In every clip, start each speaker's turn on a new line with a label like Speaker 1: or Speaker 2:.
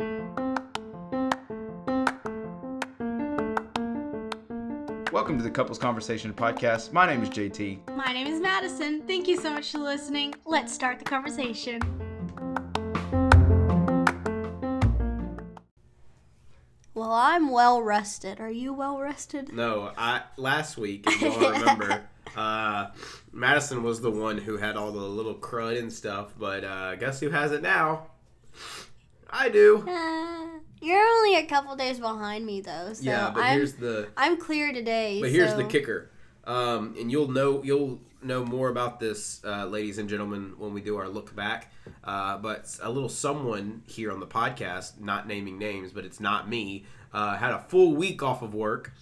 Speaker 1: Welcome to the Couples Conversation podcast. My name is JT.
Speaker 2: My name is Madison. Thank you so much for listening. Let's start the conversation. Well, I'm well rested. Are you well rested?
Speaker 3: No, I last week, if y'all remember, uh, Madison was the one who had all the little crud and stuff. But uh, guess who has it now? I do.
Speaker 2: Uh, you're only a couple days behind me though, so
Speaker 3: yeah, but
Speaker 2: I'm
Speaker 3: here's the
Speaker 2: I'm clear today.
Speaker 3: but here's the kicker. Um, and you'll know you'll know more about this, uh, ladies and gentlemen, when we do our look back. Uh, but a little someone here on the podcast, not naming names, but it's not me, uh, had a full week off of work.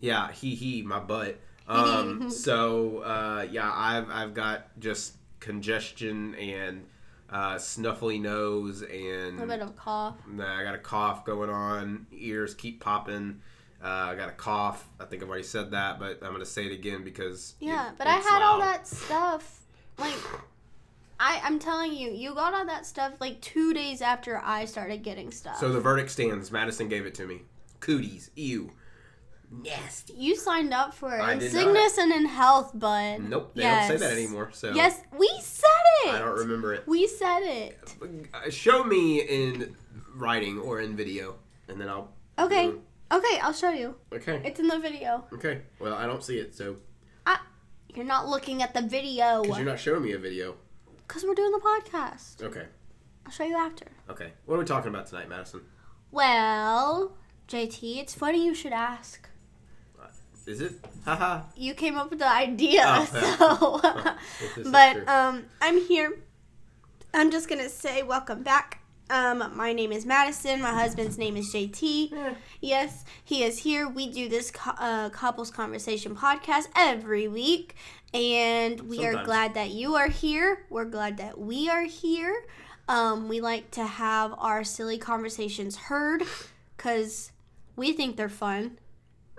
Speaker 3: Yeah, he he, my butt. Um, so uh, yeah, I've I've got just congestion and uh, snuffly nose
Speaker 2: a
Speaker 3: and
Speaker 2: little bit of cough.
Speaker 3: Nah, I got a cough going on. Ears keep popping. Uh, I got a cough. I think I've already said that, but I'm gonna say it again because
Speaker 2: Yeah,
Speaker 3: it-
Speaker 2: but I had all that stuff. Like, I I'm telling you, you got all that stuff like two days after I started getting stuff.
Speaker 3: So the verdict stands. Madison gave it to me. Cooties, ew, nasty.
Speaker 2: you signed up for it.
Speaker 3: I
Speaker 2: In sickness and in health, bud.
Speaker 3: Nope, they
Speaker 2: yes.
Speaker 3: don't say that anymore. So
Speaker 2: Yes, we said it.
Speaker 3: I don't remember it.
Speaker 2: We said it.
Speaker 3: Uh, Show me in writing or in video, and then I'll.
Speaker 2: Okay.
Speaker 3: Mm.
Speaker 2: Okay, I'll show you.
Speaker 3: Okay.
Speaker 2: It's in the video.
Speaker 3: Okay. Well, I don't see it, so
Speaker 2: You're not looking at the video
Speaker 3: because you're not showing me a video.
Speaker 2: because we're doing the podcast.
Speaker 3: Okay.
Speaker 2: I'll show you after.
Speaker 3: Okay. What are we talking about tonight, Madison?
Speaker 2: Well, JT, it's funny you should ask.
Speaker 3: Is it? Haha.
Speaker 2: You came up with the idea,
Speaker 3: Oh,
Speaker 2: so.
Speaker 3: yeah. This is
Speaker 2: but um, I'm here. I'm just gonna say welcome back. Um, my name is Madison. My husband's name is JT.
Speaker 3: Eh.
Speaker 2: Yes, he is here. We do this co- uh, couples conversation podcast every week, and we are glad that you are here. We're glad that we are here. Um, we like to have our silly conversations heard because we think they're fun.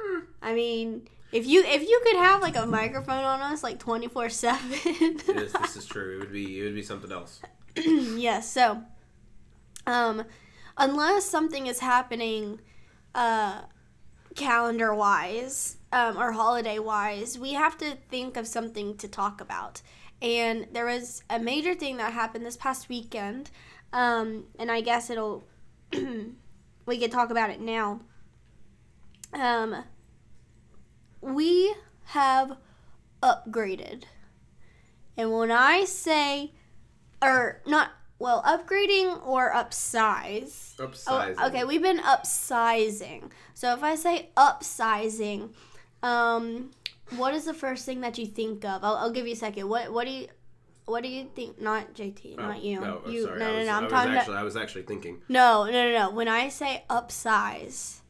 Speaker 3: Hmm.
Speaker 2: I mean, if you if you could have like a microphone on us like twenty four seven.
Speaker 3: This is true. It would be it would be something else.
Speaker 2: yes. So, um, unless something is happening, uh, calendar wise, um, or holiday wise, we have to think of something to talk about. And there was a major thing that happened this past weekend, um, and I guess it'll we could talk about it now. Um, we have upgraded. And when I say, or not, well, upgrading or upsize.
Speaker 3: Upsizing.
Speaker 2: Oh, okay, we've been upsizing. So if I say upsizing, um, what is the first thing that you think of? I'll, I'll give you a second. What what do you what do you think? Not JT,
Speaker 3: Oh,
Speaker 2: not you.
Speaker 3: No,
Speaker 2: you
Speaker 3: sorry.
Speaker 2: no no no.
Speaker 3: I
Speaker 2: I'm
Speaker 3: was
Speaker 2: talking about
Speaker 3: actually I was actually thinking
Speaker 2: no no no no. When I say upsize,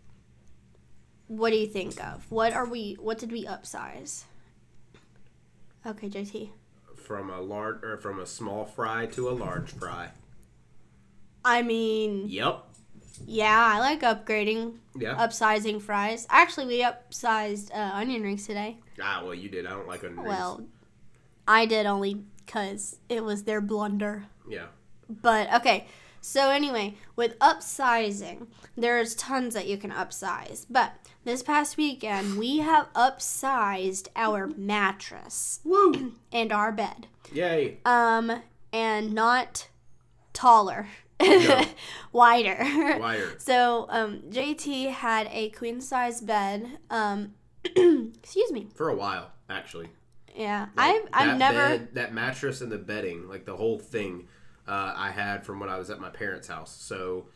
Speaker 2: what do you think of? What are we? What did we upsize? Okay, JT.
Speaker 3: from a large or from a small fry to a large fry.
Speaker 2: I mean,
Speaker 3: Yep.
Speaker 2: yeah, I like upgrading,
Speaker 3: Yeah.
Speaker 2: upsizing fries. Actually, we upsized uh, onion rings today.
Speaker 3: ah, well, you did. I don't like onion rings.
Speaker 2: Well, I did only because it was their blunder.
Speaker 3: Yeah.
Speaker 2: But okay, so anyway, with upsizing, there's tons that you can upsize. But this past weekend, we have upsized our mattress
Speaker 3: Woo!
Speaker 2: and our bed.
Speaker 3: Yay!
Speaker 2: Um, and not taller,
Speaker 3: No.
Speaker 2: wider.
Speaker 3: Wider.
Speaker 2: So, um, JT had a queen size bed. Um, excuse me.
Speaker 3: For a while, actually.
Speaker 2: Yeah,
Speaker 3: Like,
Speaker 2: I've I've never.
Speaker 3: bed- that mattress and the bedding, like the whole thing, uh, I had from when I was at my parents' house. So.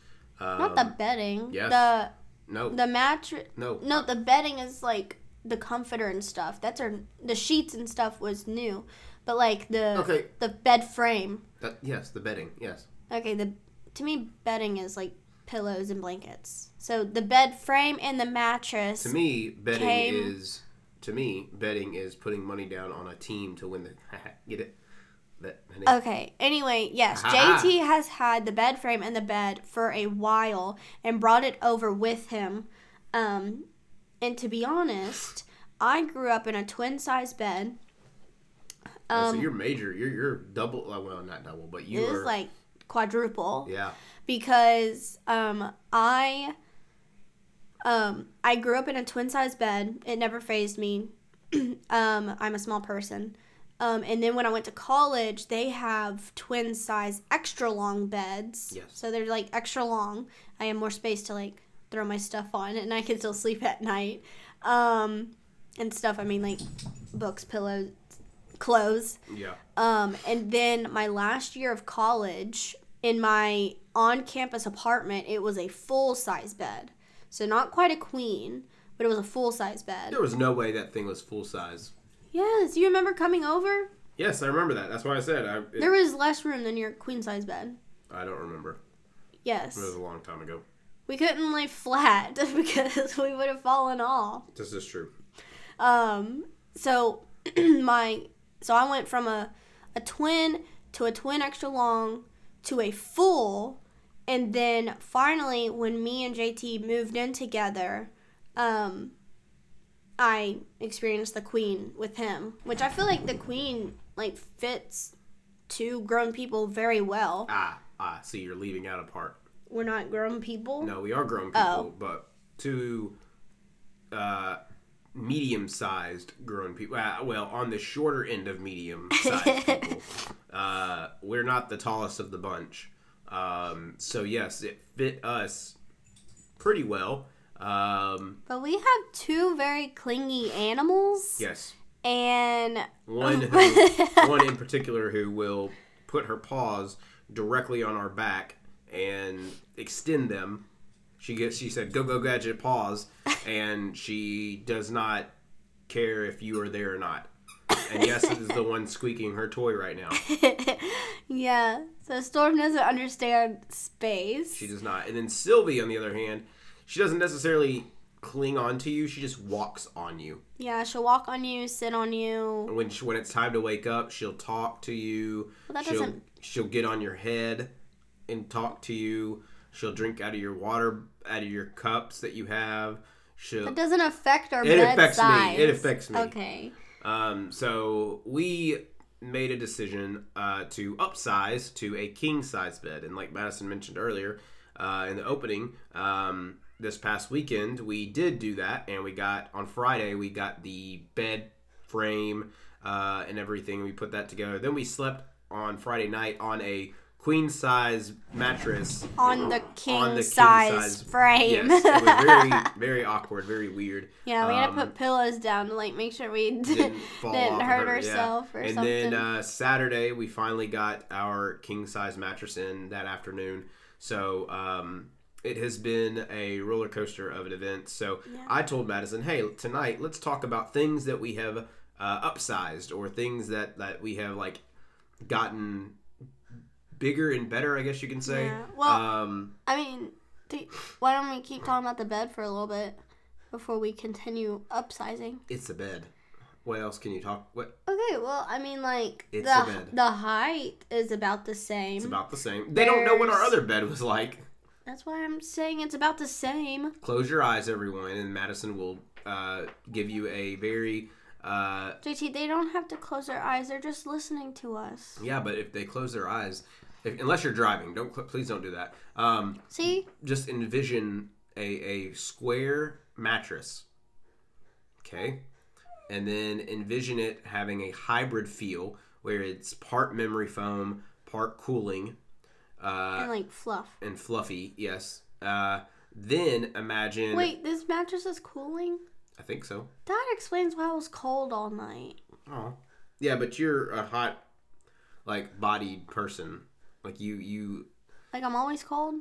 Speaker 3: Um,
Speaker 2: Not the bedding.
Speaker 3: yes.
Speaker 2: The
Speaker 3: no.
Speaker 2: the mattress.
Speaker 3: no.
Speaker 2: No, the bedding is like the comforter and stuff. That's our the sheets and stuff was new, but like the
Speaker 3: Okay.
Speaker 2: the bed frame.
Speaker 3: That, yes, the bedding. Yes.
Speaker 2: Okay, the to me bedding is like pillows and blankets. So the bed frame and the mattress.
Speaker 3: To me, bedding
Speaker 2: Came-
Speaker 3: is to me betting is putting money down on a team to win the. Get it? That.
Speaker 2: Okay. Anyway, yes,
Speaker 3: Ah.
Speaker 2: JT has had the bed frame and the bed for a while and brought it over with him. Um, and to be honest, I grew up in a twin size bed.
Speaker 3: Oh,
Speaker 2: Um,
Speaker 3: so you're major. You're you're double. uh, Well, not double, but you
Speaker 2: it
Speaker 3: are.
Speaker 2: like quadruple.
Speaker 3: yeah.
Speaker 2: because um I um I grew up in a twin size bed. It never phased me. um I'm a small person. Um, and then when I went to college, they have twin size extra long beds.
Speaker 3: Yes.
Speaker 2: So they're like extra long. I have more space to like throw my stuff on and I can still sleep at night. Um, and stuff, I mean like books, pillows, clothes.
Speaker 3: Yeah.
Speaker 2: Um, and then my last year of college, in my on campus apartment, it was a full size bed. So not quite a queen, but it was a full size bed.
Speaker 3: There was no way that thing was full size.
Speaker 2: Yes, you remember coming over?
Speaker 3: Yes, I remember that. That's why I said I. It,
Speaker 2: There was less room than your queen size bed.
Speaker 3: I don't remember.
Speaker 2: Yes.
Speaker 3: It was a long time ago.
Speaker 2: We couldn't lay flat because we would have fallen off.
Speaker 3: This is true.
Speaker 2: Um, so my so I went from a a twin to a twin extra long to a full, and then finally when me and JT moved in together, um, I experienced the queen with him, which I feel like the queen like fits two grown people very well.
Speaker 3: Ah, ah. See, you're leaving out a part.
Speaker 2: We're not grown people.
Speaker 3: No, we are grown people,
Speaker 2: Oh.
Speaker 3: but two uh, medium-sized grown people. Uh, well, on the shorter end of medium-sized people, uh, we're not the tallest of the bunch. Um, so yes, it fit us pretty well. Um,
Speaker 2: But we have two very clingy animals,
Speaker 3: yes,
Speaker 2: and
Speaker 3: one who, one in particular who will put her paws directly on our back and extend them. She gets. She said, "Go go gadget paws," and she does not care if you are there or not. And yes, it is the one squeaking her toy right now.
Speaker 2: yeah. So Storm doesn't understand space.
Speaker 3: She does not. And then Sylvie, on the other hand, she doesn't necessarily cling on to you. She just walks on you.
Speaker 2: yeah, she'll walk on you, sit on you.
Speaker 3: When she, when it's time to wake up, she'll talk to you.
Speaker 2: Well, that
Speaker 3: she'll
Speaker 2: doesn't-
Speaker 3: she'll get on your head and talk to you. She'll drink out of your water, out of your cups that you have. She'll
Speaker 2: That doesn't affect our
Speaker 3: It
Speaker 2: bed
Speaker 3: affects me.
Speaker 2: size.
Speaker 3: It affects me.
Speaker 2: Okay.
Speaker 3: Um, so we made a decision uh, to upsize to a king size bed, and like Madison mentioned earlier uh, in the opening, um, this past weekend we did do that, and we got on Friday we got the bed frame uh, and everything. We put that together. Then we slept on Friday night on a queen size mattress
Speaker 2: On the king,
Speaker 3: on the king
Speaker 2: size, frame.
Speaker 3: Yes, it was very very awkward, very weird.
Speaker 2: yeah, we had to
Speaker 3: Um,
Speaker 2: put pillows down to like make sure we didn't,
Speaker 3: didn't fall
Speaker 2: didn't
Speaker 3: off
Speaker 2: hurt
Speaker 3: her, yeah.
Speaker 2: ourselves or
Speaker 3: and
Speaker 2: something.
Speaker 3: then uh, Saturday we finally got our king size mattress in that afternoon. So um, it has been a roller coaster of an event. So I told Madison, hey, tonight let's talk about things that we have uh, upsized or things that that we have like gotten bigger and better. I guess you can say.
Speaker 2: Yeah. Well,
Speaker 3: um,
Speaker 2: I mean, do, why don't we keep talking about the bed for a little bit before we continue upsizing?
Speaker 3: it's a bed. What else can you talk? What
Speaker 2: Okay, well, I mean, like
Speaker 3: It's
Speaker 2: the
Speaker 3: a bed.
Speaker 2: the height is about the same.
Speaker 3: it's about the same. They don't know what our other bed was like.
Speaker 2: That's why I'm saying it's about the same.
Speaker 3: Close your eyes, everyone, and Madison will uh, give you a very uh,
Speaker 2: JT, they don't have to close their eyes; they're just listening to us.
Speaker 3: yeah. But if they close their eyes, if, unless you're driving, don't cl- please don't do that. Um,
Speaker 2: See,
Speaker 3: just envision a a square mattress, okay, and then envision it having a hybrid feel where it's part memory foam, part cooling, uh,
Speaker 2: and like fluff.
Speaker 3: and fluffy. Yes. Uh, then imagine.
Speaker 2: Wait, this mattress is cooling.
Speaker 3: I think so.
Speaker 2: That explains why I was cold all night.
Speaker 3: Oh. Yeah, but you're a hot, like bodied person. Like you, you
Speaker 2: Like I'm always cold.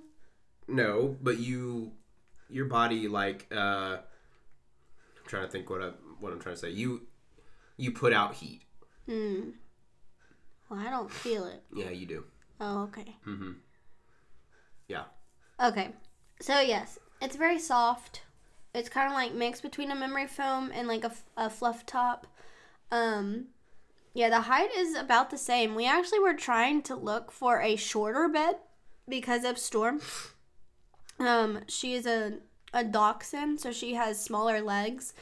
Speaker 3: no, but you, your body like. uh I'm trying to think what I what I'm trying to say. You, you put out heat.
Speaker 2: Hmm. Well, I don't feel it.
Speaker 3: Yeah, you do.
Speaker 2: Oh, okay.
Speaker 3: Mm-hmm. Yeah.
Speaker 2: Okay. So yes, it's very soft. It's kind of like mixed between a memory foam and like a, a fluff top. Um, yeah, the height is about the same. We actually were trying to look for a shorter bed because of Storm. Um, she is a a dachshund, so she has smaller legs.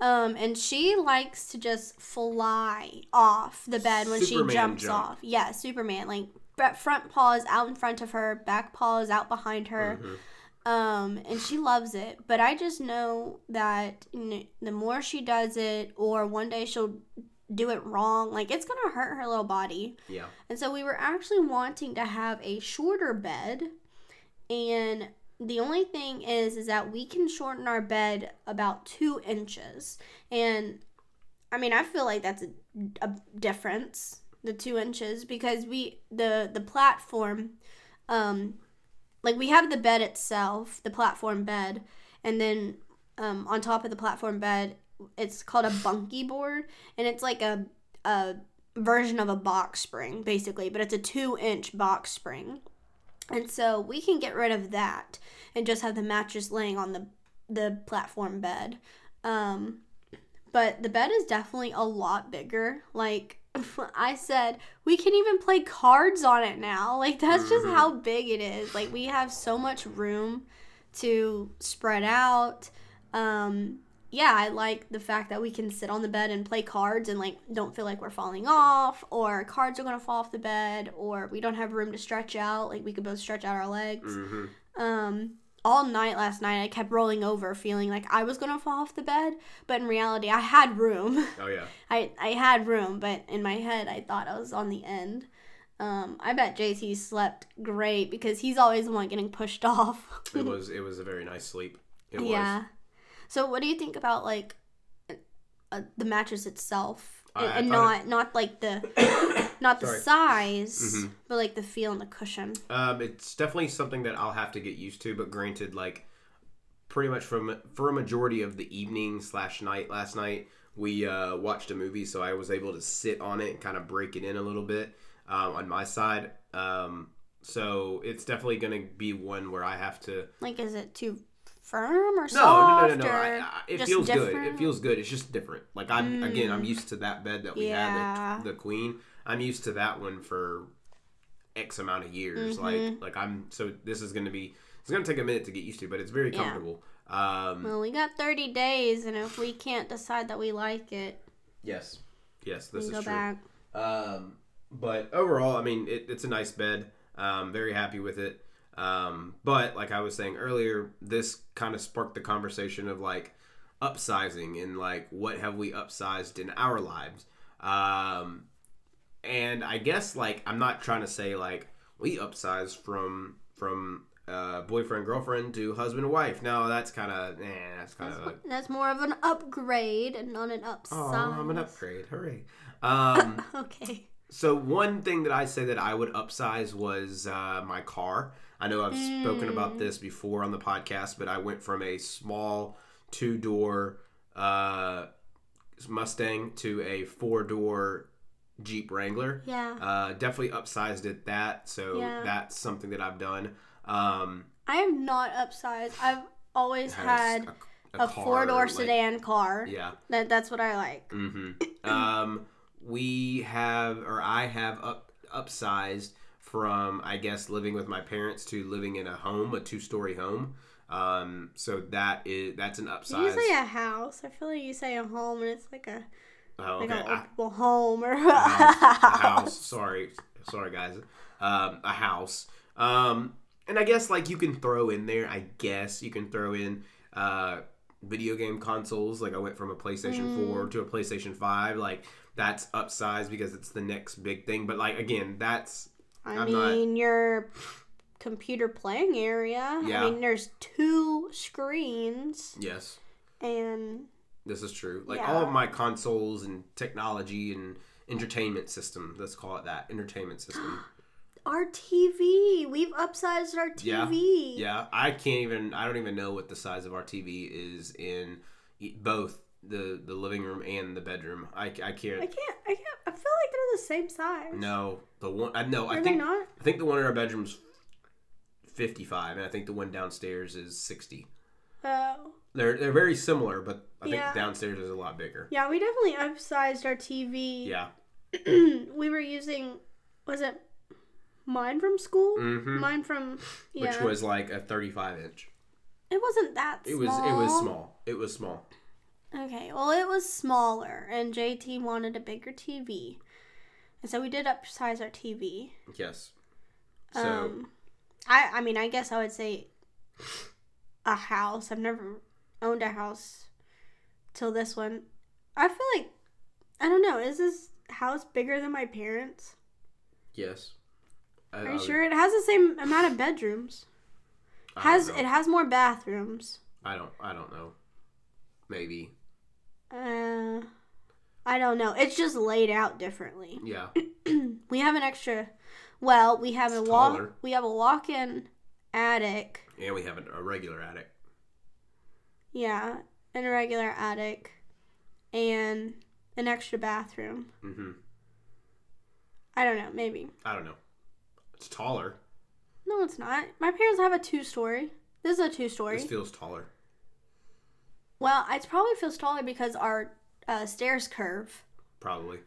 Speaker 2: Um, and she likes to just fly off the bed when
Speaker 3: Superman
Speaker 2: she jumps
Speaker 3: jump.
Speaker 2: off. Yeah, Superman, like front paw is out in front of her, back paw is out behind her. Um, and she loves it. But I just know that the more she does it, or one day she'll do it wrong, like it's gonna hurt her little body.
Speaker 3: Yeah.
Speaker 2: And so we were actually wanting to have a shorter bed. And the only thing is is that we can shorten our bed about two inches. And I mean I feel like that's a, a difference, the two inches, because we the the platform, um like we have the bed itself, the platform bed, and then um, on top of the platform bed, it's called a bunkie board, and it's like a a version of a box spring basically, but it's a two inch box spring, and so we can get rid of that and just have the mattress laying on the the platform bed. Um, but the bed is definitely a lot bigger. Like I said, we can even play cards on it now. Like that's just how big it is. Like we have so much room to spread out. Um yeah, I like the fact that we can sit on the bed and play cards and like don't feel like we're falling off or cards are going to fall off the bed or we don't have room to stretch out. Like we could both stretch out our legs.
Speaker 3: hmm
Speaker 2: Um all night last night I kept rolling over feeling like I was going to fall off the bed, but in reality I had room.
Speaker 3: Oh yeah.
Speaker 2: I I had room, but in my head I thought I was on the end. Um, I bet JT slept great because he's always the one getting pushed off.
Speaker 3: It was it was a very nice sleep. It
Speaker 2: yeah. So what do you think about like uh, the mattress itself,
Speaker 3: I-
Speaker 2: and,
Speaker 3: I
Speaker 2: not not like the not the
Speaker 3: Sorry.
Speaker 2: size,
Speaker 3: Mhm.
Speaker 2: but like the feel and the cushion?
Speaker 3: Um, it's definitely something that I'll have to get used to. But granted, like pretty much from for a majority of the evening slash night last night, we uh, watched a movie, so I was able to sit on it and kind of break it in a little bit um, on my side. Um, so it's definitely going to be one where I have to
Speaker 2: Like, is it too firm or
Speaker 3: No,
Speaker 2: soft?
Speaker 3: no, no, no, no.
Speaker 2: or
Speaker 3: I, I, it
Speaker 2: just
Speaker 3: feels good.
Speaker 2: different? Mm.
Speaker 3: It feels good. It's just different. Like I'm again, I'm used to that bed that we
Speaker 2: Yeah.
Speaker 3: had at the Queen. I'm used to that one for X amount of years.
Speaker 2: Mm-hmm.
Speaker 3: Like, like I'm so this is gonna be. It's gonna take a minute to get used to, but it's very
Speaker 2: Yeah.
Speaker 3: comfortable. Um,
Speaker 2: Well, we got 30 days, and if we can't decide that we like it,
Speaker 3: yes, yes, this is
Speaker 2: go
Speaker 3: true.
Speaker 2: back.
Speaker 3: Um, but overall, I mean, it, it's a nice bed. Um, very happy with it. Um, but like I was saying earlier, this kind of sparked the conversation of like upsizing and like what have we upsized in our lives. Um, and I guess like I'm not trying to say like we upsized from from uh, boyfriend girlfriend to husband wife. No, that's kind of eh, that's kind of
Speaker 2: That's more of an upgrade and not an
Speaker 3: oh,
Speaker 2: upsize.
Speaker 3: I'm an upgrade. Hooray! Um,
Speaker 2: Okay.
Speaker 3: So one thing that I say that I would upsize was uh, my car. I know I've spoken about this before on the podcast, but I went from a small two door uh, Mustang to a four door Jeep Wrangler.
Speaker 2: Yeah.
Speaker 3: Uh, definitely upsized it that, so
Speaker 2: Yeah.
Speaker 3: that's something that I've done. Um,
Speaker 2: I have not upsized. I've always had
Speaker 3: a,
Speaker 2: a, four door
Speaker 3: like-
Speaker 2: sedan car.
Speaker 3: Yeah.
Speaker 2: That, that's what I like.
Speaker 3: hmm um, we have, or I have up upsized from, I guess, living with my parents to living in a home, a two story home. Um, so that is that's an upsize.
Speaker 2: you say a house? I feel like you say a home and it's like a
Speaker 3: oh,
Speaker 2: like
Speaker 3: okay,
Speaker 2: an old home or
Speaker 3: a house, a house. Sorry, sorry, guys. Um, a house. Um, and I guess like you can throw in there. I guess you can throw in uh video game consoles. Like I went from a PlayStation
Speaker 2: Mm.
Speaker 3: 4 to a PlayStation 5. Like that's upsized because it's the next big thing. But like again, that's
Speaker 2: I
Speaker 3: I'm not-
Speaker 2: mean, your computer playing area.
Speaker 3: Yeah.
Speaker 2: I mean, there's two screens
Speaker 3: yes,
Speaker 2: and
Speaker 3: this is true. Like
Speaker 2: Yeah.
Speaker 3: all of my consoles and technology and entertainment system. Let's call it that entertainment system.
Speaker 2: our TV. We've upsized our TV.
Speaker 3: Yeah, I can't even. I don't even know what the size of our TV is in both the the living room and the bedroom. I, I
Speaker 2: I
Speaker 3: can't.
Speaker 2: I can't. I can't. I feel like they're the same size.
Speaker 3: No, the one. I no.
Speaker 2: Are
Speaker 3: I think.
Speaker 2: not?
Speaker 3: I think the one in our bedroom's fifty five, and I think the one downstairs is sixty.
Speaker 2: Oh.
Speaker 3: They're they're very similar, but I think downstairs is a lot bigger.
Speaker 2: Yeah, we definitely upsized our TV.
Speaker 3: Yeah.
Speaker 2: we were using, was it mine from school?
Speaker 3: hmm
Speaker 2: Mine from, yeah.
Speaker 3: Which was like a thirty five inch.
Speaker 2: it wasn't that
Speaker 3: It
Speaker 2: small.
Speaker 3: was it was small. It was small.
Speaker 2: Okay, well, it was smaller, and JT wanted a bigger TV. And so we did upsize our TV.
Speaker 3: Yes. So
Speaker 2: Um, I I mean, I guess I would say a house. I've never owned a house till this one. I feel like I don't know. Is this house bigger than my parents?
Speaker 3: yes. I,
Speaker 2: Are
Speaker 3: I
Speaker 2: you
Speaker 3: would-
Speaker 2: sure it has the same amount of bedrooms?
Speaker 3: I
Speaker 2: Has it has more bathrooms?
Speaker 3: I don't. I don't know. Maybe.
Speaker 2: Uh, I don't know. It's just laid out differently.
Speaker 3: Yeah.
Speaker 2: We have an extra. Well, we have a
Speaker 3: It's
Speaker 2: walk. We have a walk-in attic.
Speaker 3: And we have a regular attic.
Speaker 2: Yeah, and a regular attic, and an extra bathroom.
Speaker 3: hmm
Speaker 2: I don't know. Maybe.
Speaker 3: I don't know. It's taller.
Speaker 2: No, it's not. My parents have a two-story. This is a two-story.
Speaker 3: This feels taller.
Speaker 2: well, it probably feels taller because our uh, stairs curve.
Speaker 3: Probably.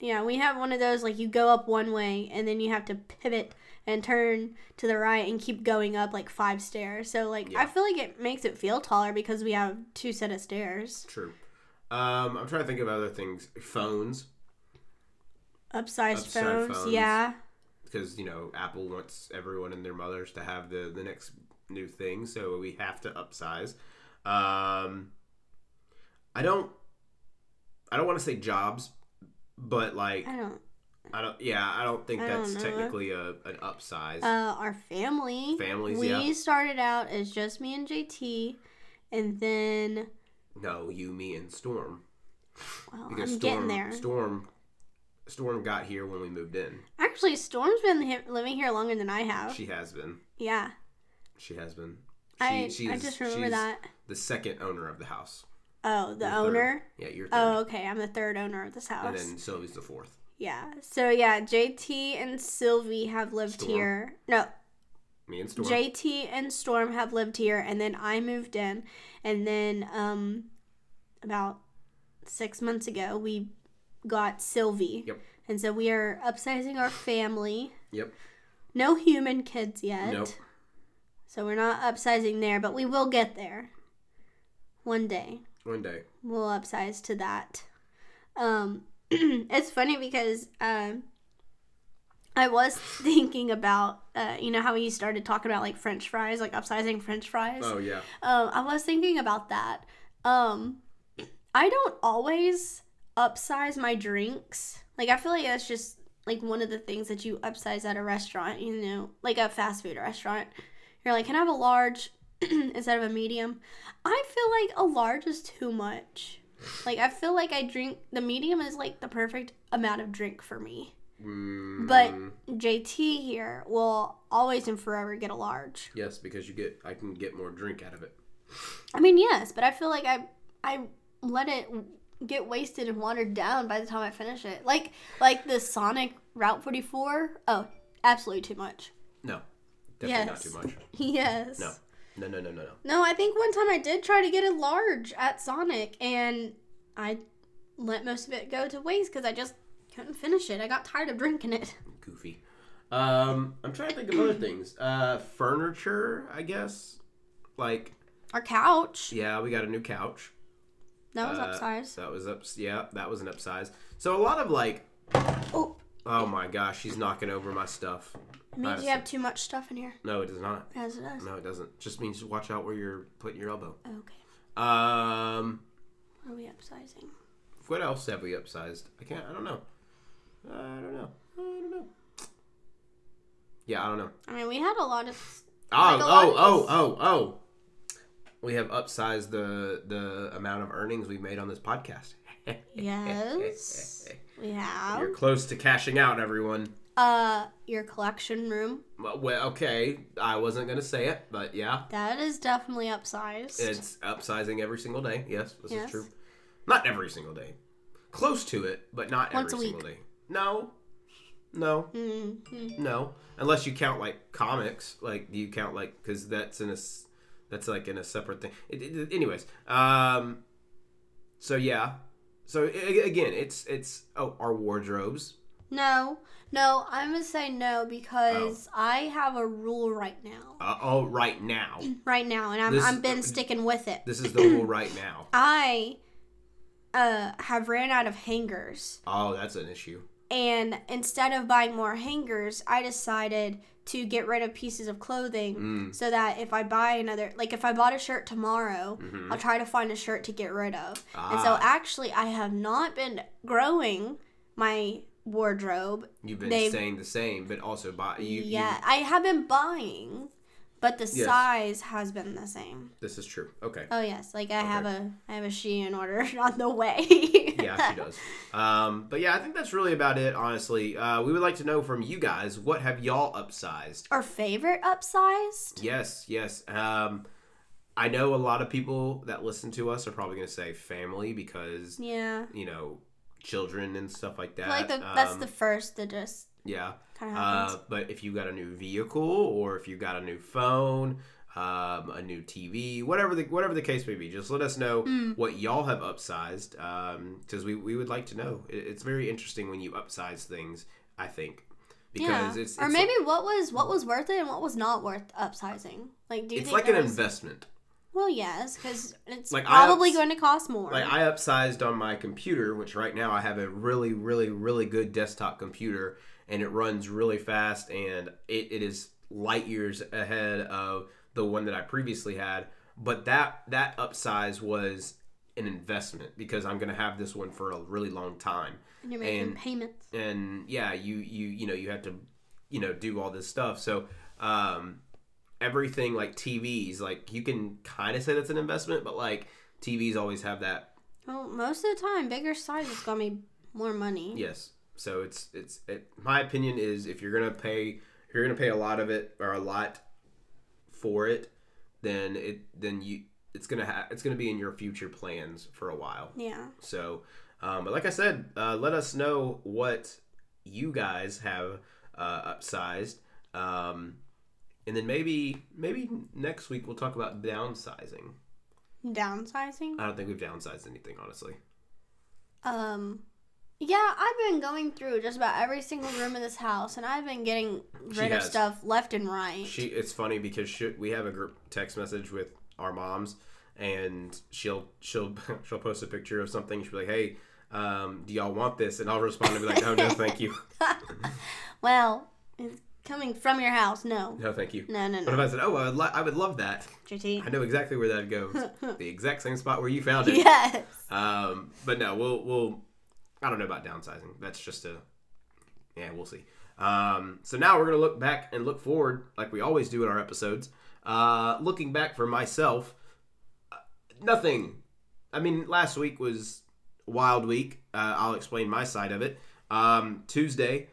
Speaker 2: Yeah, we have one of those like you go up one way and then you have to pivot and turn to the right and keep going up like five stairs. So like
Speaker 3: Yeah.
Speaker 2: I feel like it makes it feel taller because we have two set of stairs.
Speaker 3: True. Um, I'm trying to think of other things. Phones,
Speaker 2: Upsized,
Speaker 3: Upside
Speaker 2: phones,
Speaker 3: phones.
Speaker 2: yeah.
Speaker 3: because you know Apple wants everyone and their mothers to have the the next new thing, so we have to upsize. Um, I don't. I don't want to say jobs, but like
Speaker 2: I don't.
Speaker 3: I don't. Yeah, I don't think
Speaker 2: I
Speaker 3: that's
Speaker 2: don't
Speaker 3: technically a an upsize.
Speaker 2: Uh, our family.
Speaker 3: Families,
Speaker 2: We
Speaker 3: yeah.
Speaker 2: started out as just me and JT, and then
Speaker 3: no, you, me, and Storm.
Speaker 2: well,
Speaker 3: Because
Speaker 2: I'm
Speaker 3: Storm,
Speaker 2: getting there.
Speaker 3: Storm, Storm got here when we moved in.
Speaker 2: Actually, Storm's been living here longer than I have.
Speaker 3: She has been.
Speaker 2: yeah,
Speaker 3: She has been. She,
Speaker 2: I
Speaker 3: she
Speaker 2: I just remember
Speaker 3: she's
Speaker 2: that.
Speaker 3: The second owner of the house.
Speaker 2: Oh, the
Speaker 3: You're third.
Speaker 2: owner.
Speaker 3: Yeah, you're
Speaker 2: Oh,
Speaker 3: third.
Speaker 2: okay. I'm the third owner of this house.
Speaker 3: and then Sylvie's the fourth.
Speaker 2: Yeah. So yeah, JT and Sylvie have lived
Speaker 3: Storm.
Speaker 2: here. No,
Speaker 3: Me and Storm.
Speaker 2: JT and Storm have lived here, and then I moved in, and then um, about six months ago we got Sylvie.
Speaker 3: Yep.
Speaker 2: And so we are upsizing our family.
Speaker 3: Yep.
Speaker 2: No human kids yet.
Speaker 3: Nope.
Speaker 2: So we're not upsizing there, but we will get there. One day
Speaker 3: One day.
Speaker 2: we'll upsize to that. Um, it's funny because um, I was thinking about uh, you know how we started talking about like French fries, like upsizing French fries.
Speaker 3: Oh yeah.
Speaker 2: Um, I was thinking about that. Um, I don't always upsize my drinks. Like I feel like that's just like one of the things that you upsize at a restaurant. You know, like a fast food restaurant. You're like, can I have a large instead of a medium? I feel like a large is too much. Like I feel like I drink the medium is like the perfect amount of drink for me.
Speaker 3: Mm,
Speaker 2: But JT here will always and forever get a large.
Speaker 3: yes, because you get, I can get more drink out of it.
Speaker 2: I mean, yes, but I feel like I I let it get wasted and watered down by the time I finish it. Like like the Sonic Route 44. Oh, absolutely too much.
Speaker 3: No, definitely
Speaker 2: Yes.
Speaker 3: not too much.
Speaker 2: Yes.
Speaker 3: No, no, no, no, no, no.
Speaker 2: No, I think one time I did try to get a large at Sonic and I let most of it go to waste because I just couldn't finish it. I got tired of drinking it.
Speaker 3: Goofy. Um, I'm trying to think of other things. Uh, furniture, I guess. Like,
Speaker 2: Our couch.
Speaker 3: yeah, we got a new couch.
Speaker 2: That was
Speaker 3: Uh,
Speaker 2: upsized.
Speaker 3: That was up. Yeah, that was an upsize. So a lot of like,
Speaker 2: Oh,
Speaker 3: oh my gosh, she's knocking over my stuff.
Speaker 2: It means you have too much stuff in here.
Speaker 3: No, it does not.
Speaker 2: As it does.
Speaker 3: No, it doesn't. Just means watch out where you're putting your elbow.
Speaker 2: Okay.
Speaker 3: Um,
Speaker 2: What are we upsizing?
Speaker 3: what else have we upsized? I can't. I don't know. I don't know. I don't know. Yeah, I don't know.
Speaker 2: I mean, we had a lot of.
Speaker 3: Oh,
Speaker 2: Like lot
Speaker 3: oh,
Speaker 2: of
Speaker 3: oh, oh, oh. We have upsized the the amount of earnings we've made on this podcast.
Speaker 2: Yes, we have.
Speaker 3: You're close to cashing out, everyone.
Speaker 2: Uh, your collection room.
Speaker 3: Well, okay. I wasn't gonna say it, but yeah,
Speaker 2: That is definitely upsized.
Speaker 3: it's upsizing every single day. Yes, this
Speaker 2: Yes.
Speaker 3: is true. Not every single day. Close to it, but not every
Speaker 2: Once a
Speaker 3: single
Speaker 2: week.
Speaker 3: day. No, no,
Speaker 2: Mhm.
Speaker 3: no. Unless you count like comics, like do you count like because that's in a s- that's like in a separate thing. It, it- anyways, um, so yeah, so a- again, it's it's oh our wardrobes.
Speaker 2: No, no, I'm gonna say no because
Speaker 3: Oh.
Speaker 2: I have a rule right now.
Speaker 3: Uh, oh, right now,
Speaker 2: Right now, and I'm
Speaker 3: This-
Speaker 2: I've been sticking with it.
Speaker 3: this is the rule right now.
Speaker 2: I uh have ran out of hangers.
Speaker 3: Oh, that's an issue.
Speaker 2: And instead of buying more hangers, I decided to get rid of pieces of clothing
Speaker 3: Mm.
Speaker 2: so that if I buy another, like if I bought a shirt tomorrow,
Speaker 3: Mhm.
Speaker 2: I'll try to find a shirt to get rid of. And so
Speaker 3: Ah.
Speaker 2: actually, I have not been growing my wardrobe.
Speaker 3: You've been
Speaker 2: they've-
Speaker 3: staying the same, but also buy you. you-
Speaker 2: yeah, I have been buying, but the
Speaker 3: Yes.
Speaker 2: size has been the same.
Speaker 3: this is true. Okay.
Speaker 2: Oh yes, like I have a I have a Shein order on the way.
Speaker 3: yeah, she does. Um, but yeah, I think that's really about it. Honestly, uh, we would like to know from you guys what have y'all upsized?
Speaker 2: Our favorite upsized?
Speaker 3: Yes, yes. Um, I know a lot of people that listen to us are probably going to say family because
Speaker 2: Yeah.
Speaker 3: you know children and stuff like that.
Speaker 2: like the, that's
Speaker 3: Um,
Speaker 2: the first that just
Speaker 3: yeah.
Speaker 2: kind of.
Speaker 3: Uh, but if you got a new vehicle or if you got a new phone, um, a new TV, whatever the whatever the case may be, just let us know
Speaker 2: Hmm.
Speaker 3: what y'all have upsized because we, we would like to know. It, it's very interesting when you upsize things. I think because
Speaker 2: yeah.
Speaker 3: it's,
Speaker 2: or
Speaker 3: it's
Speaker 2: maybe what was what was worth it and what was not worth upsizing. Like, do you
Speaker 3: it's like an investment.
Speaker 2: Well, yes, because it's
Speaker 3: Like,
Speaker 2: probably
Speaker 3: ups-
Speaker 2: going to cost more.
Speaker 3: Like I upsized on my computer, which right now I have a really, really, really good desktop computer, and it runs really fast, and it, it is light years ahead of the one that I previously had. But that that upsize was an investment because I'm gonna have this one for a really long time,
Speaker 2: and you're making
Speaker 3: and-
Speaker 2: payments.
Speaker 3: and yeah, you you you know you have to you know do all this stuff. So um, everything like TVs, like you can kind of say that's an investment, but like TVs always have that
Speaker 2: Well, most of the time, bigger size is to be more money.
Speaker 3: Yes. So it's it's it, my opinion is if you're gonna pay if you're gonna pay a lot of it or a lot for it, then it then you it's gonna ha- it's gonna be in your future plans for a while.
Speaker 2: Yeah.
Speaker 3: So, um, but like I said, uh, let us know what you guys have uh, upsized, um, and then maybe maybe next week we'll talk about downsizing.
Speaker 2: Downsizing?
Speaker 3: I don't think we've downsized anything honestly.
Speaker 2: Um, yeah, I've been going through just about every single room in this house, and I've been getting rid of stuff left and right.
Speaker 3: She it's funny because she, we have a group text message with our moms, and she'll she'll she'll post a picture of something. She'll be like, "Hey, um, do y'all want this?" And I'll respond and be like, "Oh no, thank you.
Speaker 2: well, it's coming from your house. No,
Speaker 3: No, thank you."
Speaker 2: no, no, no.
Speaker 3: But if. I said, "Oh, I would, li- I would love that,"
Speaker 2: JT.
Speaker 3: I know exactly where that goes. the exact same spot where you found it.
Speaker 2: Yes.
Speaker 3: Um, but no, we'll we'll. I don't know about downsizing. That's just a. Yeah, we'll see. Um, so now we're gonna look back and look forward, like we always do in our episodes. Uh, looking back for myself, uh, nothing. I mean, last week was wild week. Uh, I'll explain my side of it. Um, Tuesday,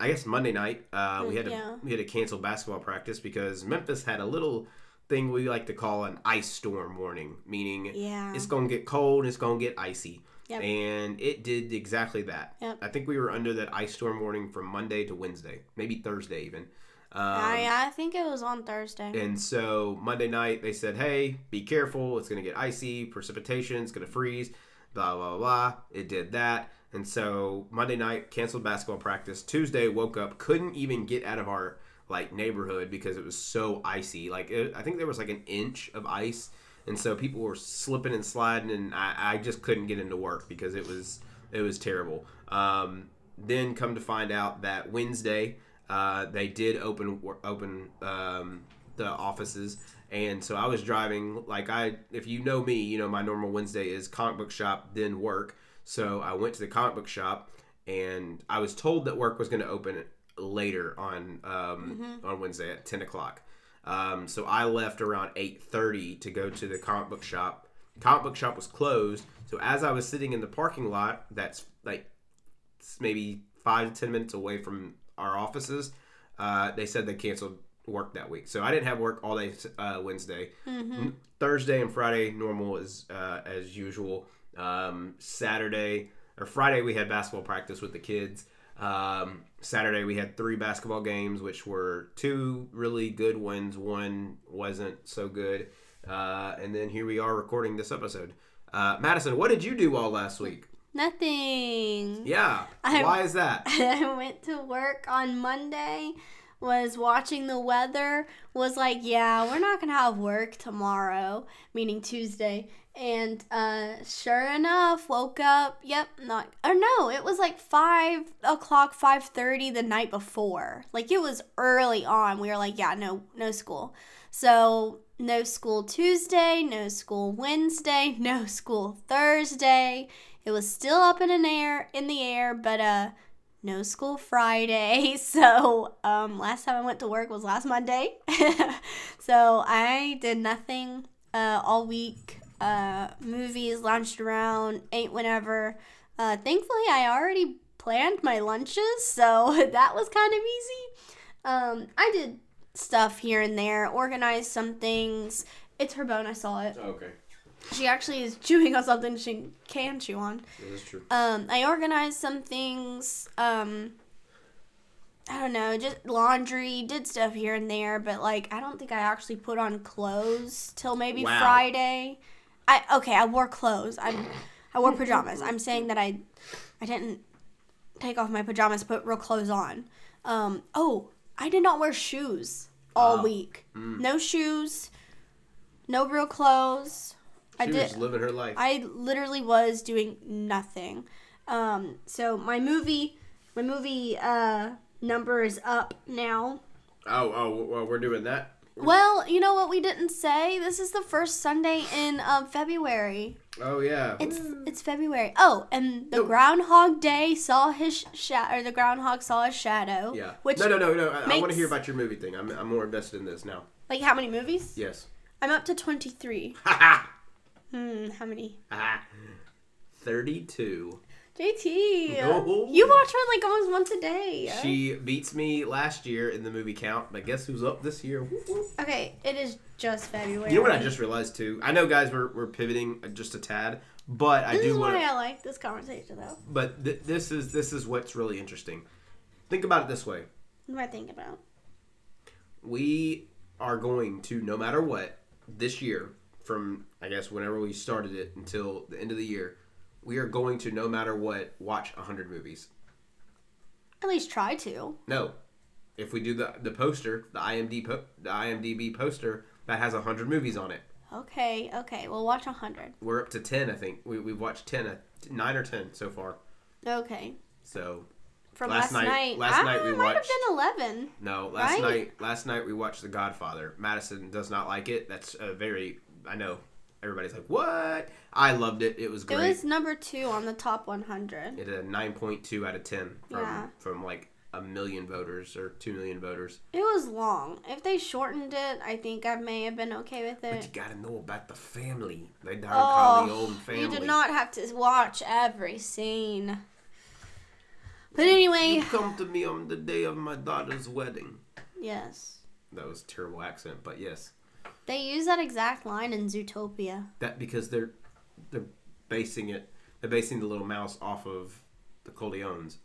Speaker 3: I guess Monday night, uh, we had to
Speaker 2: Yeah.
Speaker 3: we had to cancel basketball practice because Memphis had a little thing we like to call an ice storm warning, meaning
Speaker 2: Yeah.
Speaker 3: it's gonna get cold, it's gonna get icy.
Speaker 2: Yep.
Speaker 3: And it did exactly that.
Speaker 2: Yep.
Speaker 3: I think we were under that ice storm warning from Monday to Wednesday, maybe Thursday even. Um,
Speaker 2: I, I think it was on Thursday.
Speaker 3: and so Monday night they said, "Hey, be careful! It's gonna get icy, precipitation, it's gonna freeze." Blah blah blah. It did that, and so Monday night canceled basketball practice. Tuesday woke up, couldn't even get out of our like neighborhood because it was so icy. Like it, I think there was like an inch of ice, and so people were slipping and sliding, and I, I just couldn't get into work because it was it was terrible. Um, then come to find out that Wednesday uh, they did open open um, the offices, and so I was driving like I if you know me, you know my normal Wednesday is comic book shop then work. So I went to the comic book shop, and I was told that work was going to open later on um, on Wednesday at ten o'clock. Um, so I left around eight thirty to go to the comic book shop. Comic book shop was closed. So as I was sitting in the parking lot, that's like maybe five to ten minutes away from our offices, uh, they said they canceled work that week. So I didn't have work all day uh, Wednesday. N- Thursday and Friday normal as uh, as usual. Um, Saturday or Friday we had basketball practice with the kids. Um, Saturday we had three basketball games, which were two really good ones. One wasn't so good. Uh, and then here we are recording this episode. Uh, Madison, what did you do all last week?
Speaker 2: Nothing.
Speaker 3: Yeah.
Speaker 2: I-
Speaker 3: Why is that?
Speaker 2: I went to work on Monday. Was watching the weather was like, yeah, we're not gonna have work tomorrow, meaning Tuesday. And uh, sure enough, woke up. Yep, not or no, it was like five o'clock, five thirty the night before. Like it was early on. We were like, yeah, no, no school. So no school Tuesday, no school Wednesday, no school Thursday. It was still up in an air in the air, but uh no school Friday. So, um last time I went to work was last Monday. so, I did nothing uh all week. Uh movies, lounged around, ate whenever. Uh thankfully I already planned my lunches, so that was kind of easy. Um I did stuff here and there, organized some things. It's her bone, I saw it.
Speaker 3: Okay,
Speaker 2: She actually is chewing on something she can chew on.
Speaker 3: this is true.
Speaker 2: Um, I organized some things. Um, I don't know, just laundry, did stuff here and there, but like I don't think I actually put on clothes till maybe
Speaker 3: Wow.
Speaker 2: Friday. I okay, I wore clothes. I I wore pajamas. I'm saying that I I didn't take off my pajamas, put real clothes on. Um, oh, I did not wear shoes all
Speaker 3: Oh.
Speaker 2: week. No shoes, no real clothes. I
Speaker 3: She
Speaker 2: did.
Speaker 3: was living her life.
Speaker 2: I literally was doing nothing. Um, so my movie, my movie uh, number is up now.
Speaker 3: oh, oh, well, we're doing that.
Speaker 2: Well, you know what we didn't say? This is the first Sunday in um, February.
Speaker 3: Oh yeah.
Speaker 2: It's it's February. Oh, and the
Speaker 3: No.
Speaker 2: Groundhog Day saw his shadow, or the groundhog saw his shadow.
Speaker 3: yeah.
Speaker 2: Which
Speaker 3: no, no, no, no. I, I want to hear about your movie thing. I'm, I'm more invested in this now.
Speaker 2: like how many movies?
Speaker 3: Yes.
Speaker 2: I'm up to twenty three.
Speaker 3: Ha ha.
Speaker 2: Hmm, how many?
Speaker 3: Ah. Thirty-two.
Speaker 2: JT,
Speaker 3: No.
Speaker 2: you watch one like almost once a day.
Speaker 3: She beats me last year in the movie count, but guess who's up this year?
Speaker 2: Okay, it is just February.
Speaker 3: You know what I just realized too? I know, guys, we're, we're pivoting just a tad, but I do.
Speaker 2: This
Speaker 3: do
Speaker 2: is
Speaker 3: want
Speaker 2: why. I like this conversation, though.
Speaker 3: But th- this is this is what's really interesting. Think about it this way:
Speaker 2: What am I thinking about?
Speaker 3: we are going to, no matter what, this year, from I guess whenever we started it until the end of the year, we are going to, no matter what, watch hundred movies.
Speaker 2: At least try to.
Speaker 3: No, if we do the the poster, the IMDb po- the IMDb poster that has hundred movies on it.
Speaker 2: Okay, okay. We'll watch a hundred.
Speaker 3: We're up to ten, I think. We we've watched ten, uh, nine or ten so far.
Speaker 2: Okay.
Speaker 3: So
Speaker 2: From
Speaker 3: Last
Speaker 2: last,
Speaker 3: night-
Speaker 2: night.
Speaker 3: last
Speaker 2: ah,
Speaker 3: night we
Speaker 2: might
Speaker 3: watched-
Speaker 2: have been eleven.
Speaker 3: no, last
Speaker 2: Right.
Speaker 3: night last night we watched The Godfather. Madison does not like it. That's a very I know everybody's like what. I loved it. It was great.
Speaker 2: It was number two on the top one hundred.
Speaker 3: It had a nine point two out of ten from
Speaker 2: Yeah.
Speaker 3: from like a million voters or two million voters.
Speaker 2: It was long. If they shortened it, I think I may have been okay with it.
Speaker 3: But you gotta know about the family. They Don
Speaker 2: Oh,
Speaker 3: Corleone family.
Speaker 2: You did not have to watch every scene. But anyway,
Speaker 3: You come to me on the day of my daughter's wedding.
Speaker 2: yes.
Speaker 3: That was a terrible accent, but yes.
Speaker 2: They use that exact line in Zootopia.
Speaker 3: That because they're they're basing it they're basing the little mouse off of the Corleones.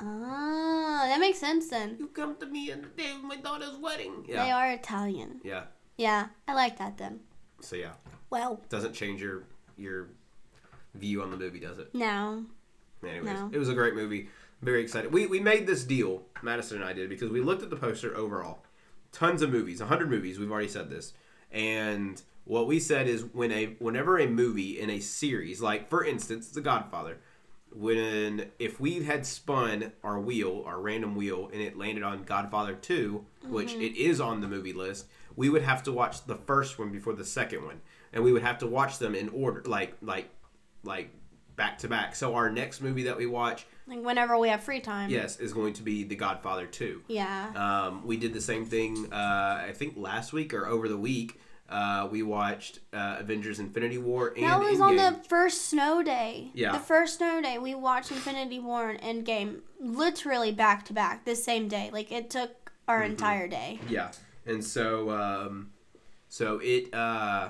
Speaker 2: Ah, that makes sense then.
Speaker 3: You come to me on the day of my daughter's wedding. Yeah.
Speaker 2: They are Italian.
Speaker 3: Yeah.
Speaker 2: Yeah, I like that then.
Speaker 3: So yeah.
Speaker 2: Well,
Speaker 3: Doesn't change your your view on the movie, does it?
Speaker 2: no.
Speaker 3: Anyways,
Speaker 2: No.
Speaker 3: it was a great movie. Very excited. We we made this deal, Madison and I did, because we looked at the poster overall. Tons of movies, 100 movies, we've already said this. And what we said is when a whenever a movie in a series, like for instance, The Godfather, when if we had spun our wheel, our random wheel, and it landed on Godfather 2, which it is on the movie list, we would have to watch the first one before the second one. And we would have to watch them in order like like like back to back. So our next movie that we watch,
Speaker 2: Like whenever we have free time.
Speaker 3: yes, is going to be The Godfather 2.
Speaker 2: Yeah.
Speaker 3: Um, we did the same thing, uh, I think last week or over the week. Uh, we watched uh, Avengers Infinity War and
Speaker 2: that was
Speaker 3: Endgame.
Speaker 2: on the first snow day.
Speaker 3: Yeah.
Speaker 2: The first snow day, we watched Infinity War and Endgame literally back to back the same day. Like it took our
Speaker 3: Mm-hmm.
Speaker 2: entire day.
Speaker 3: Yeah, and so um, so it uh,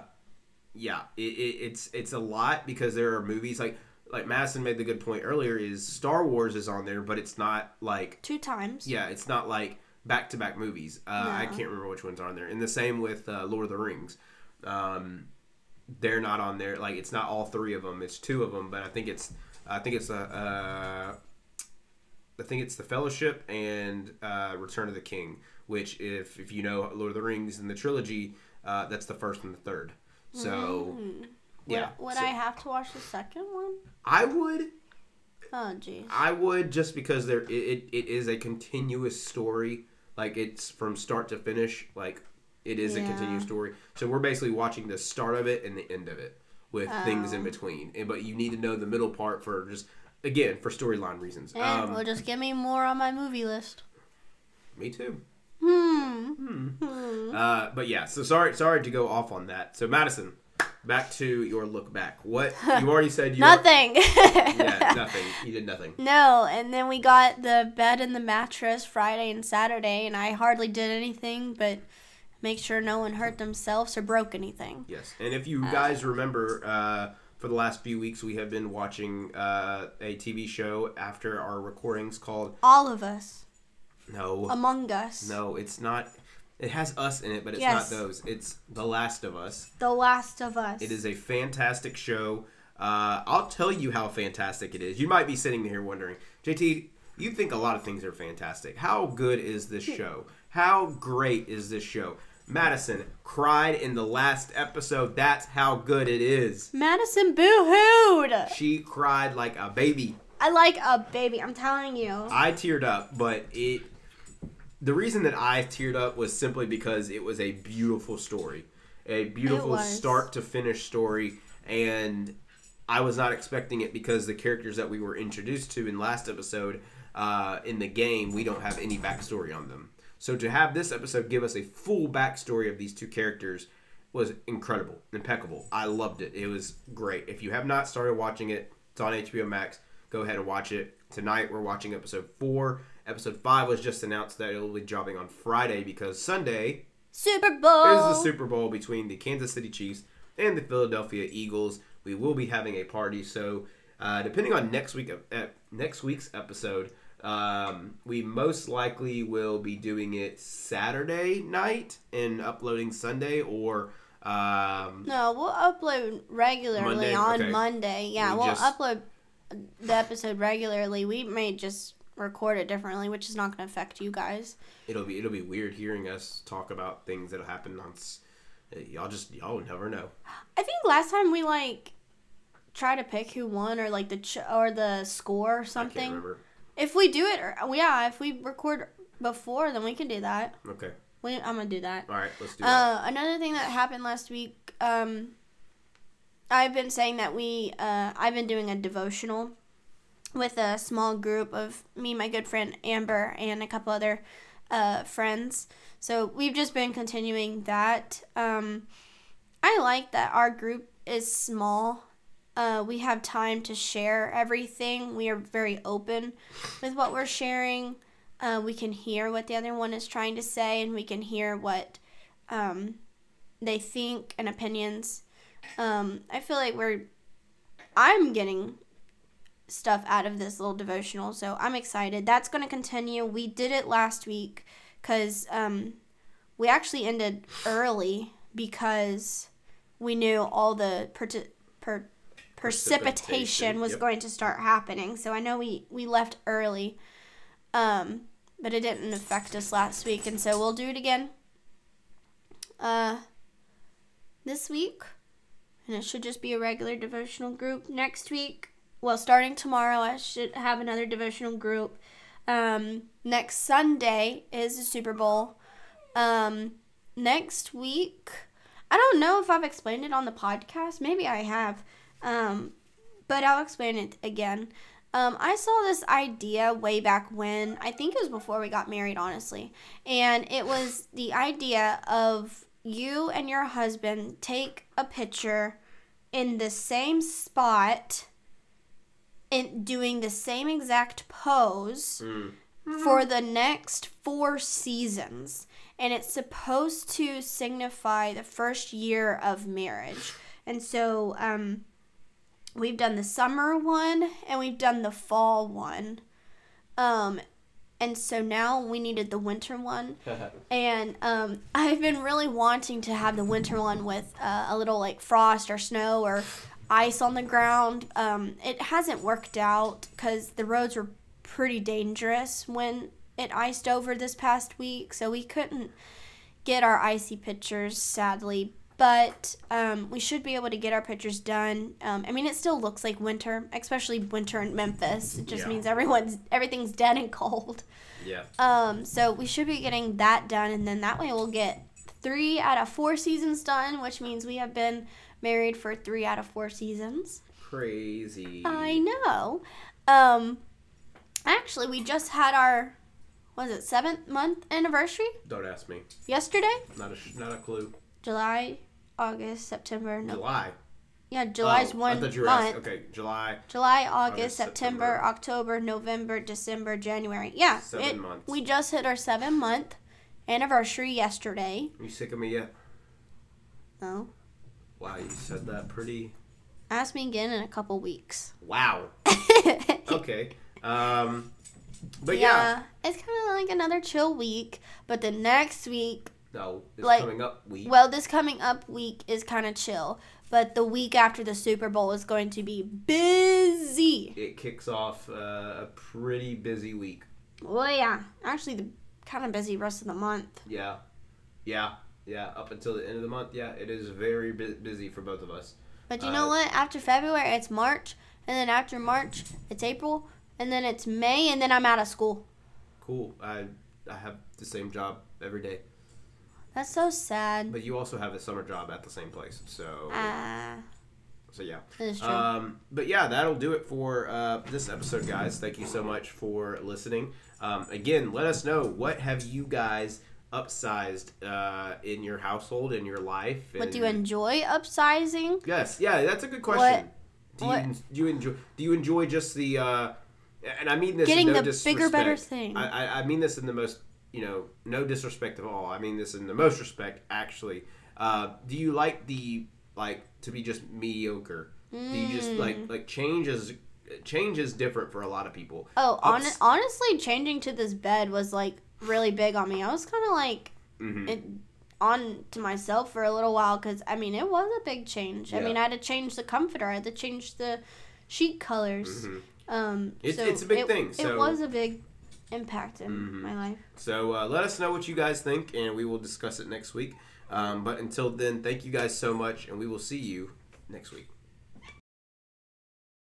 Speaker 3: yeah, it, it, it's it's a lot because there are movies like like Madison made the good point earlier is Star Wars is on there, but it's not like
Speaker 2: Two times.
Speaker 3: yeah, it's not like back to back movies. Uh, I can't remember which ones are on there. And the same with uh, Lord of the Rings. Um, they're not on there. Like it's not all three of them. It's two of them. But I think it's I think it's a. Uh, I think it's the Fellowship and uh, Return of the King, which if if you know Lord of the Rings and the trilogy, uh, that's the first and the third. So yeah,
Speaker 2: Would, would
Speaker 3: So
Speaker 2: I have to watch the second one?
Speaker 3: I would
Speaker 2: Oh, jeez.
Speaker 3: I would just because there it, it, it is a continuous story. Like it's from start to finish. Like it is a continuous story. So we're basically watching the start of it and the end of it with things
Speaker 2: Oh.
Speaker 3: in between. And, but you need to know the middle part for just again for storyline reasons.
Speaker 2: And
Speaker 3: Um,
Speaker 2: well, just give me more on my movie list.
Speaker 3: me too.
Speaker 2: Hmm.
Speaker 3: Uh, but yeah, so sorry sorry to go off on that. So Madison, back to your look back. What you already said you
Speaker 2: Nothing.
Speaker 3: yeah, nothing. You did nothing.
Speaker 2: No, and then we got the bed and the mattress Friday and Saturday, and I hardly did anything but make sure no one hurt themselves or broke anything.
Speaker 3: Yes, and if you guys remember, uh, for the last few weeks we have been watching uh, a TV show after our recordings called
Speaker 2: All of us,
Speaker 3: No,
Speaker 2: among us,
Speaker 3: no, it's not. It has us in it, but it's
Speaker 2: Yes.
Speaker 3: not those. It's The Last of Us.
Speaker 2: The Last of Us.
Speaker 3: It is a fantastic show. Uh, I'll tell you how fantastic it is. You might be sitting here wondering, JT, you think a lot of things are fantastic. How good is this show? How great is this show? Madison cried in the last episode. That's how good it is.
Speaker 2: Madison boo-hooed.
Speaker 3: She cried like a baby.
Speaker 2: I like a baby. I'm telling you.
Speaker 3: I teared up, but it. The reason that I teared up was simply because it was a beautiful story, a beautiful start to finish story, and I was not expecting it because the characters that we were introduced to in last episode uh, in the game, we don't have any backstory on them. So to have this episode give us a full backstory of these two characters was incredible, impeccable. I loved it. It was great. If you have not started watching it, it's on HBO Max. Go ahead and watch it. Tonight we're watching episode four. Episode five was just announced that it will be dropping on Friday because Sunday
Speaker 2: Super Bowl.
Speaker 3: is the Super Bowl between the Kansas City Chiefs and the Philadelphia Eagles. We will be having a party, so uh, depending on next week uh, next week's episode, um, we most likely will be doing it Saturday night and uploading Sunday, or um,
Speaker 2: No, we'll upload regularly
Speaker 3: Monday?
Speaker 2: on
Speaker 3: Okay.
Speaker 2: Monday. Yeah,
Speaker 3: We
Speaker 2: we'll
Speaker 3: just-
Speaker 2: upload the episode regularly. We may just record it differently, which is not going to affect you guys.
Speaker 3: it'll be it'll be weird hearing us talk about things that happen on. uh, Y'all just y'all never know.
Speaker 2: I think last time we like try to pick who won or like the ch- or the score or
Speaker 3: I can't
Speaker 2: something.
Speaker 3: remember.
Speaker 2: If we do it, or, yeah, if we record before, then we can do that.
Speaker 3: Okay,
Speaker 2: We, I'm gonna do that.
Speaker 3: all right, let's do that.
Speaker 2: Uh, another thing that happened last week, um, I've been saying that we, uh, I've been doing a devotional with a small group of me, my good friend Amber, and a couple other uh, friends. So we've just been continuing that. Um, I like that our group is small. Uh, we have time to share everything. We are very open with what we're sharing. Uh, we can hear what the other one is trying to say, and we can hear what um, they think and opinions. Um, I feel like we're. I'm getting stuff out of this little devotional, so I'm excited. That's going to continue. We did it last week because um, we actually ended early because we knew all the perti- per- precipitation was
Speaker 3: yep.
Speaker 2: going to start happening. So I know we, we left early, um, but it didn't affect us last week, and so we'll do it again uh, this week. And it should just be a regular devotional group. Next week, well, starting tomorrow, I should have another devotional group. Um, next Sunday is the Super Bowl. Um, next week, I don't know if I've explained it on the podcast. Maybe I have. Um, but I'll explain it again. Um, I saw this idea way back when. I think it was before we got married, honestly. And it was the idea of you and your husband take a picture in the same spot and doing the same exact pose
Speaker 3: Mm.
Speaker 2: for the next four seasons. And it's supposed to signify the first year of marriage. And so um, we've done the summer one and we've done the fall one. Um, and so now we needed the winter one. And um, I've been really wanting to have the winter one with uh, a little like frost or snow or ice on the ground. Um, it hasn't worked out because the roads were pretty dangerous when it iced over this past week, so we couldn't get our icy pictures, sadly. But um, we should be able to get our pictures done. Um, I mean, it still looks like winter, especially winter in Memphis. It just
Speaker 3: Yeah.
Speaker 2: means everyone's everything's dead and cold.
Speaker 3: Yeah.
Speaker 2: Um, so we should be getting that done, and then that way we'll get three out of four seasons done, which means we have been married for three out of four seasons.
Speaker 3: Crazy.
Speaker 2: I know. Um, actually, we just had our was it seventh month anniversary
Speaker 3: Don't ask me.
Speaker 2: yesterday?
Speaker 3: Not a sh- not a clue.
Speaker 2: July, August, September. No,
Speaker 3: July.
Speaker 2: yeah, July's
Speaker 3: Oh,
Speaker 2: one
Speaker 3: I thought you were
Speaker 2: month.
Speaker 3: asking. Okay, July.
Speaker 2: July, August,
Speaker 3: August,
Speaker 2: September,
Speaker 3: September.
Speaker 2: October, November, December, January. Yeah,
Speaker 3: Seven
Speaker 2: it-
Speaker 3: months.
Speaker 2: we just hit our seven month anniversary yesterday.
Speaker 3: Are you sick of me yet?
Speaker 2: No.
Speaker 3: Wow, you said that pretty.
Speaker 2: Ask me again in a couple weeks.
Speaker 3: Wow. Okay. Um, but yeah.
Speaker 2: it's kind of like another chill week. But the next week,
Speaker 3: No, it's
Speaker 2: Like-
Speaker 3: coming up week.
Speaker 2: well, this coming up week is kind of chill. But the week after the Super Bowl is going to be busy.
Speaker 3: it kicks off uh, a pretty busy week.
Speaker 2: Well, yeah, actually, the kind of busy rest of the month.
Speaker 3: Yeah, yeah, yeah. Up until the end of the month, yeah, it is very bu- busy for both of us.
Speaker 2: But you
Speaker 3: Uh,
Speaker 2: know what? After February, it's March, and then after March, it's April, and then it's May, and then I'm out of school.
Speaker 3: Cool. I I have the same job every day,
Speaker 2: That's so sad.
Speaker 3: but you also have a summer job at the same place. So
Speaker 2: Ah,
Speaker 3: so yeah.
Speaker 2: that is true.
Speaker 3: Um, but yeah, that'll do it for uh, this episode, guys. Thank you so much for listening. Um, again, let us know what have you guys upsized uh, in your household in your life.
Speaker 2: what do you enjoy upsizing?
Speaker 3: Yes, yeah, that's a good question. do you
Speaker 2: what-
Speaker 3: do you enjoy do you enjoy just the uh, and I mean this
Speaker 2: Getting
Speaker 3: in no
Speaker 2: the bigger, better thing.
Speaker 3: I, I I mean this in the most you know no disrespect at all. I mean this in the most respect actually. Uh, do you like the like to be just mediocre? Do you just
Speaker 2: Mm.
Speaker 3: like like change is change is different for a lot of people.
Speaker 2: Oh, hon-
Speaker 3: Ups-
Speaker 2: honestly, changing to this bed was like really big on me. I was kind of like
Speaker 3: Mhm.
Speaker 2: it, on to myself for a little while because I mean it was a big change. I mean I had to change the comforter. I had to change the sheet colors.
Speaker 3: Mhm.
Speaker 2: Um,
Speaker 3: It's-
Speaker 2: so
Speaker 3: it's a big
Speaker 2: it,
Speaker 3: thing,
Speaker 2: It was a big impact in
Speaker 3: Mhm.
Speaker 2: my life.
Speaker 3: So uh, let us know what you guys think, and we will discuss it next week. Um, but until then, thank you guys so much, and we will see you next week.